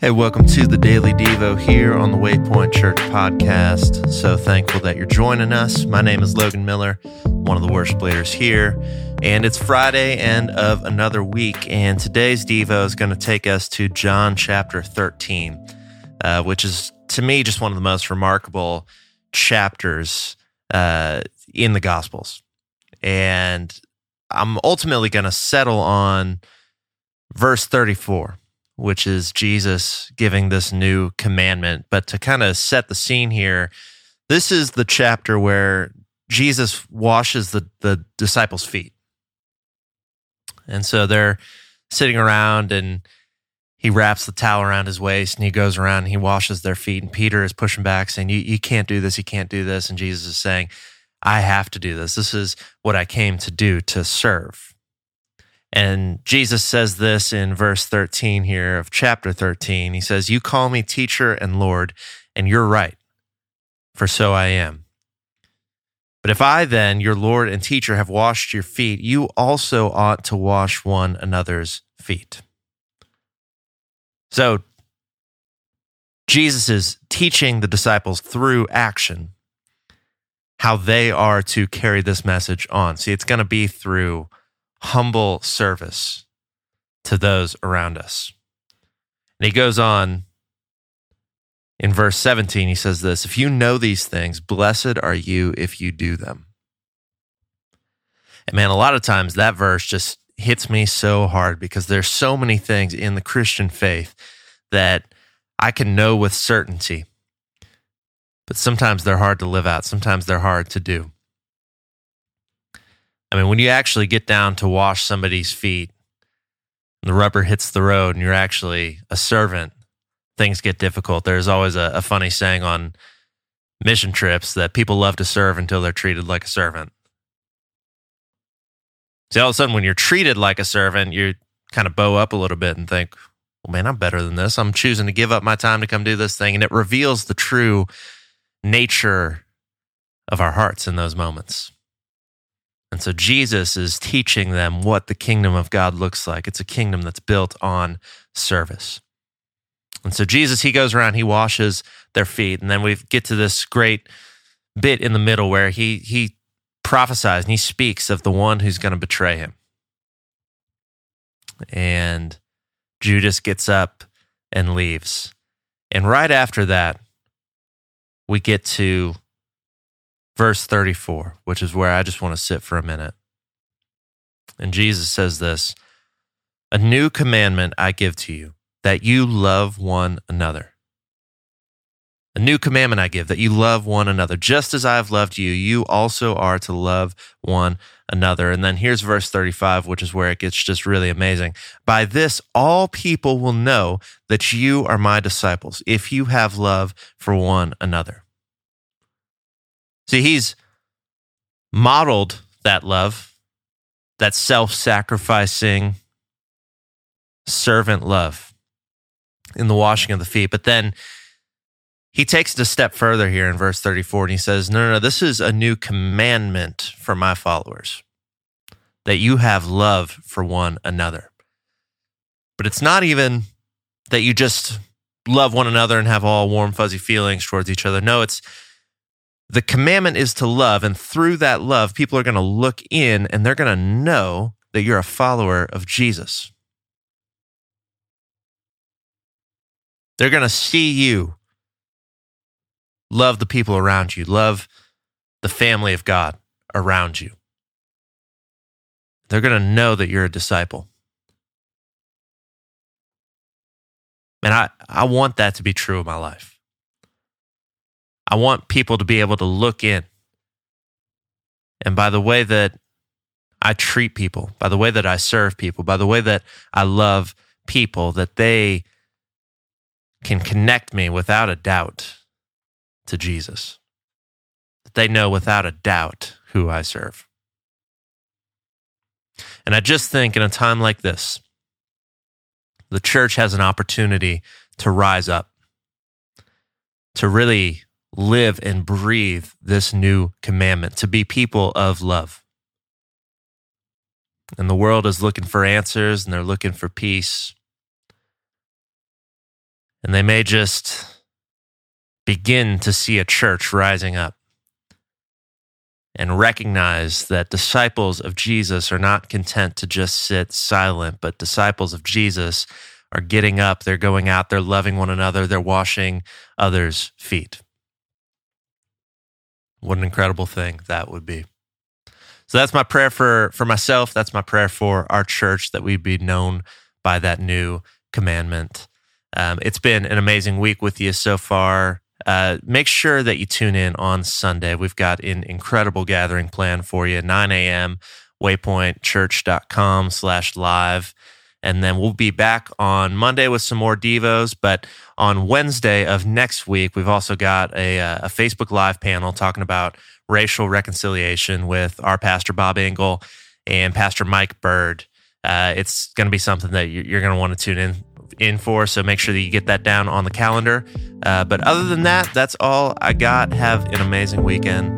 Hey, welcome to the Daily Devo here on the Waypoint Church podcast. So thankful that you're joining us. My name is Logan Miller, one of the worship leaders here, and it's Friday end of another week. And today's Devo is going to take us to John chapter 13, uh, which is to me just one of the most remarkable chapters uh, in the Gospels. And I'm ultimately going to settle on verse 34 which is Jesus giving this new commandment. But to kind of set the scene here, this is the chapter where Jesus washes the, the disciples' feet. And so they're sitting around and he wraps the towel around his waist and he goes around and he washes their feet. And Peter is pushing back, saying, You, you can't do this. You can't do this. And Jesus is saying, I have to do this. This is what I came to do to serve. And Jesus says this in verse 13 here of chapter 13. He says, You call me teacher and Lord, and you're right, for so I am. But if I then, your Lord and teacher, have washed your feet, you also ought to wash one another's feet. So, Jesus is teaching the disciples through action how they are to carry this message on. See, it's going to be through humble service to those around us. And he goes on in verse 17, he says this If you know these things, blessed are you if you do them. And man, a lot of times that verse just hits me so hard because there's so many things in the Christian faith that I can know with certainty. But sometimes they're hard to live out. Sometimes they're hard to do. I mean, when you actually get down to wash somebody's feet, the rubber hits the road and you're actually a servant, things get difficult. There's always a, a funny saying on mission trips that people love to serve until they're treated like a servant. See, all of a sudden, when you're treated like a servant, you kind of bow up a little bit and think, well, man, I'm better than this. I'm choosing to give up my time to come do this thing. And it reveals the true nature of our hearts in those moments. And so Jesus is teaching them what the kingdom of God looks like. It's a kingdom that's built on service. And so Jesus, he goes around, he washes their feet. And then we get to this great bit in the middle where he, he prophesies and he speaks of the one who's going to betray him. And Judas gets up and leaves. And right after that, we get to verse 34, which is where I just want to sit for a minute. And Jesus says this A new commandment I give to you, that you love one another. A new commandment I give, that you love one another. Just as I have loved you, you also are to love one another. And then here's verse 35, which is where it gets just really amazing. By this, all people will know that you are my disciples, if you have love for one another. See, he's modeled that love, that self sacrificing servant love in the washing of the feet. But then he takes it a step further here in verse 34 and he says, No, no, no, this is a new commandment for my followers that you have love for one another. But it's not even that you just love one another and have all warm, fuzzy feelings towards each other. No, it's the commandment is to love. And through that love, people are going to look in and they're going to know that you're a follower of Jesus. They're going to see you love the people around you, love the family of God around you. They're going to know that you're a disciple. And I, I want that to be true of my life. I want people to be able to look in. And by the way that I treat people, by the way that I serve people, by the way that I love people, that they can connect me without a doubt to Jesus. That they know without a doubt who I serve. And I just think in a time like this, the church has an opportunity to rise up, to really live and breathe this new commandment to be people of love. And the world is looking for answers and they're looking for peace. And they may just begin to see a church rising up and recognize that disciples of Jesus are not content to just sit silent, but disciples of Jesus are getting up, they're going out, they're loving one another, they're washing others' feet. What an incredible thing that would be. So that's my prayer for for myself, that's my prayer for our church that we'd be known by that new commandment. Um, it's been an amazing week with you so far. Uh, make sure that you tune in on Sunday. We've got an incredible gathering plan for you, 9 a.m., waypointchurch.com slash live. And then we'll be back on Monday with some more Devos. But on Wednesday of next week, we've also got a, uh, a Facebook Live panel talking about racial reconciliation with our pastor, Bob Engel, and Pastor Mike Bird. Uh, it's going to be something that you're going to want to tune in in for. So make sure that you get that down on the calendar. Uh, but other than that, that's all I got. Have an amazing weekend,